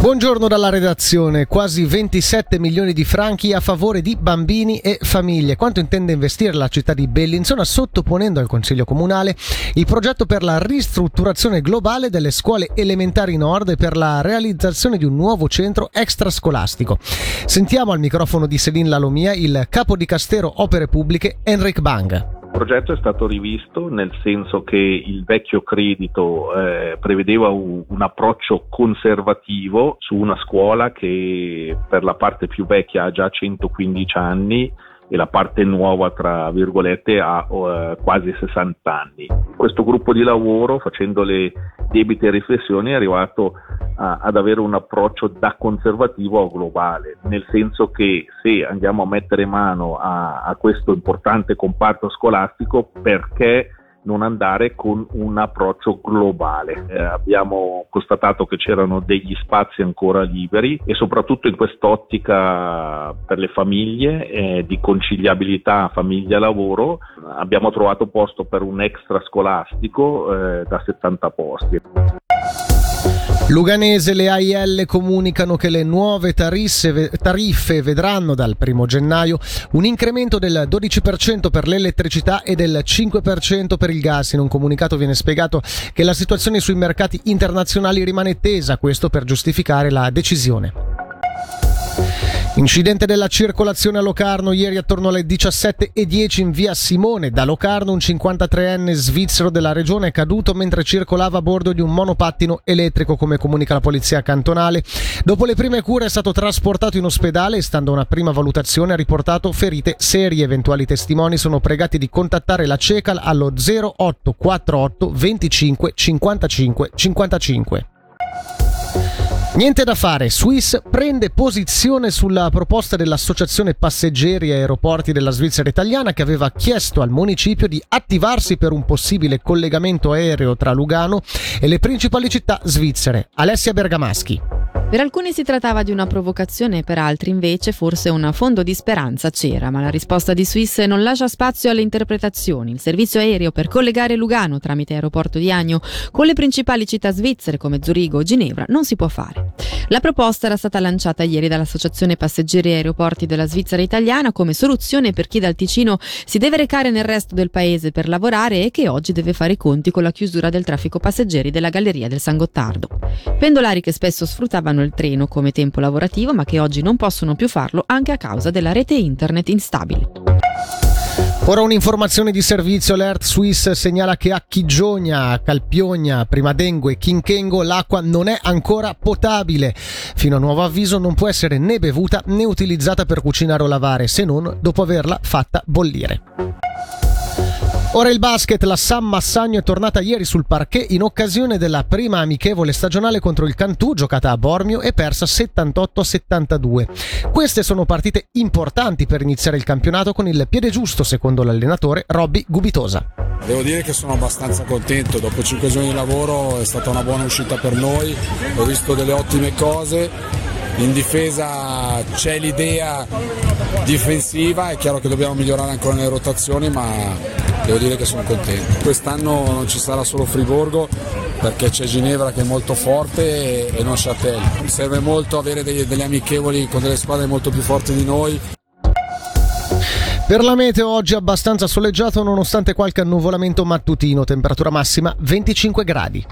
Buongiorno dalla redazione. Quasi 27 milioni di franchi a favore di bambini e famiglie. Quanto intende investire la città di Bellinzona sottoponendo al Consiglio Comunale il progetto per la ristrutturazione globale delle scuole elementari nord e per la realizzazione di un nuovo centro extrascolastico. Sentiamo al microfono di Selin Lalomia il capo di Castero Opere Pubbliche Enric Bang. Progetto è stato rivisto nel senso che il vecchio credito eh, prevedeva un, un, approccio conservativo su una scuola che per la parte più vecchia ha già 115 anni e la parte nuova, tra virgolette, ha eh, quasi 60 anni. Questo gruppo di lavoro, facendo le debite riflessioni, è arrivato a, ad avere un approccio da conservativo a globale, nel senso che se andiamo a mettere mano a, a questo importante comparto scolastico, perché non andare con un approccio globale. Eh, abbiamo constatato che c'erano degli spazi ancora liberi e soprattutto in quest'ottica per le famiglie eh, di conciliabilità famiglia-lavoro abbiamo trovato posto per un extra scolastico eh, da 70 posti. Luganese le AIL comunicano che le nuove tariffe, tariffe vedranno dal 1 gennaio un incremento del 12% per l'elettricità e del 5% per il gas. In un comunicato viene spiegato che la situazione sui mercati internazionali rimane tesa, questo per giustificare la decisione. Incidente della circolazione a Locarno ieri attorno alle 17.10 in via Simone. Da Locarno un 53enne svizzero della regione è caduto mentre circolava a bordo di un monopattino elettrico come comunica la polizia cantonale. Dopo le prime cure è stato trasportato in ospedale e stando a una prima valutazione ha riportato ferite serie. Eventuali testimoni sono pregati di contattare la CECAL allo 0848 25 55 55. Niente da fare, Swiss prende posizione sulla proposta dell'Associazione Passeggeri e Aeroporti della Svizzera Italiana che aveva chiesto al municipio di attivarsi per un possibile collegamento aereo tra Lugano e le principali città svizzere. Alessia Bergamaschi. Per alcuni si trattava di una provocazione, per altri invece forse un fondo di speranza c'era, ma la risposta di Swiss non lascia spazio alle interpretazioni. Il servizio aereo per collegare Lugano tramite aeroporto di Agno con le principali città svizzere come Zurigo o Ginevra non si può fare. La proposta era stata lanciata ieri dall'Associazione Passeggeri e Aeroporti della Svizzera Italiana come soluzione per chi dal Ticino si deve recare nel resto del paese per lavorare e che oggi deve fare i conti con la chiusura del traffico passeggeri della Galleria del San Gottardo. Pendolari che spesso sfruttavano il treno come tempo lavorativo ma che oggi non possono più farlo anche a causa della rete internet instabile. Ora un'informazione di servizio, l'Earth Swiss segnala che a Chigionia, Calpiogna, Primadengo e Chinchengo l'acqua non è ancora potabile. Fino a nuovo avviso non può essere né bevuta né utilizzata per cucinare o lavare se non dopo averla fatta bollire. Ora il basket, la San Massagno è tornata ieri sul parquet in occasione della prima amichevole stagionale contro il Cantù giocata a Bormio e persa 78-72. Queste sono partite importanti per iniziare il campionato con il piede giusto secondo l'allenatore Robby Gubitosa. Devo dire che sono abbastanza contento, dopo 5 giorni di lavoro è stata una buona uscita per noi, ho visto delle ottime cose in difesa c'è l'idea difensiva, è chiaro che dobbiamo migliorare ancora nelle rotazioni, ma devo dire che sono contento. Quest'anno non ci sarà solo Friburgo perché c'è Ginevra che è molto forte e, non Châtel. Serve molto avere degli, delle amichevoli con delle squadre molto più forti di noi. Per la meteo oggi abbastanza soleggiato nonostante qualche annuvolamento mattutino, temperatura massima 25 gradi.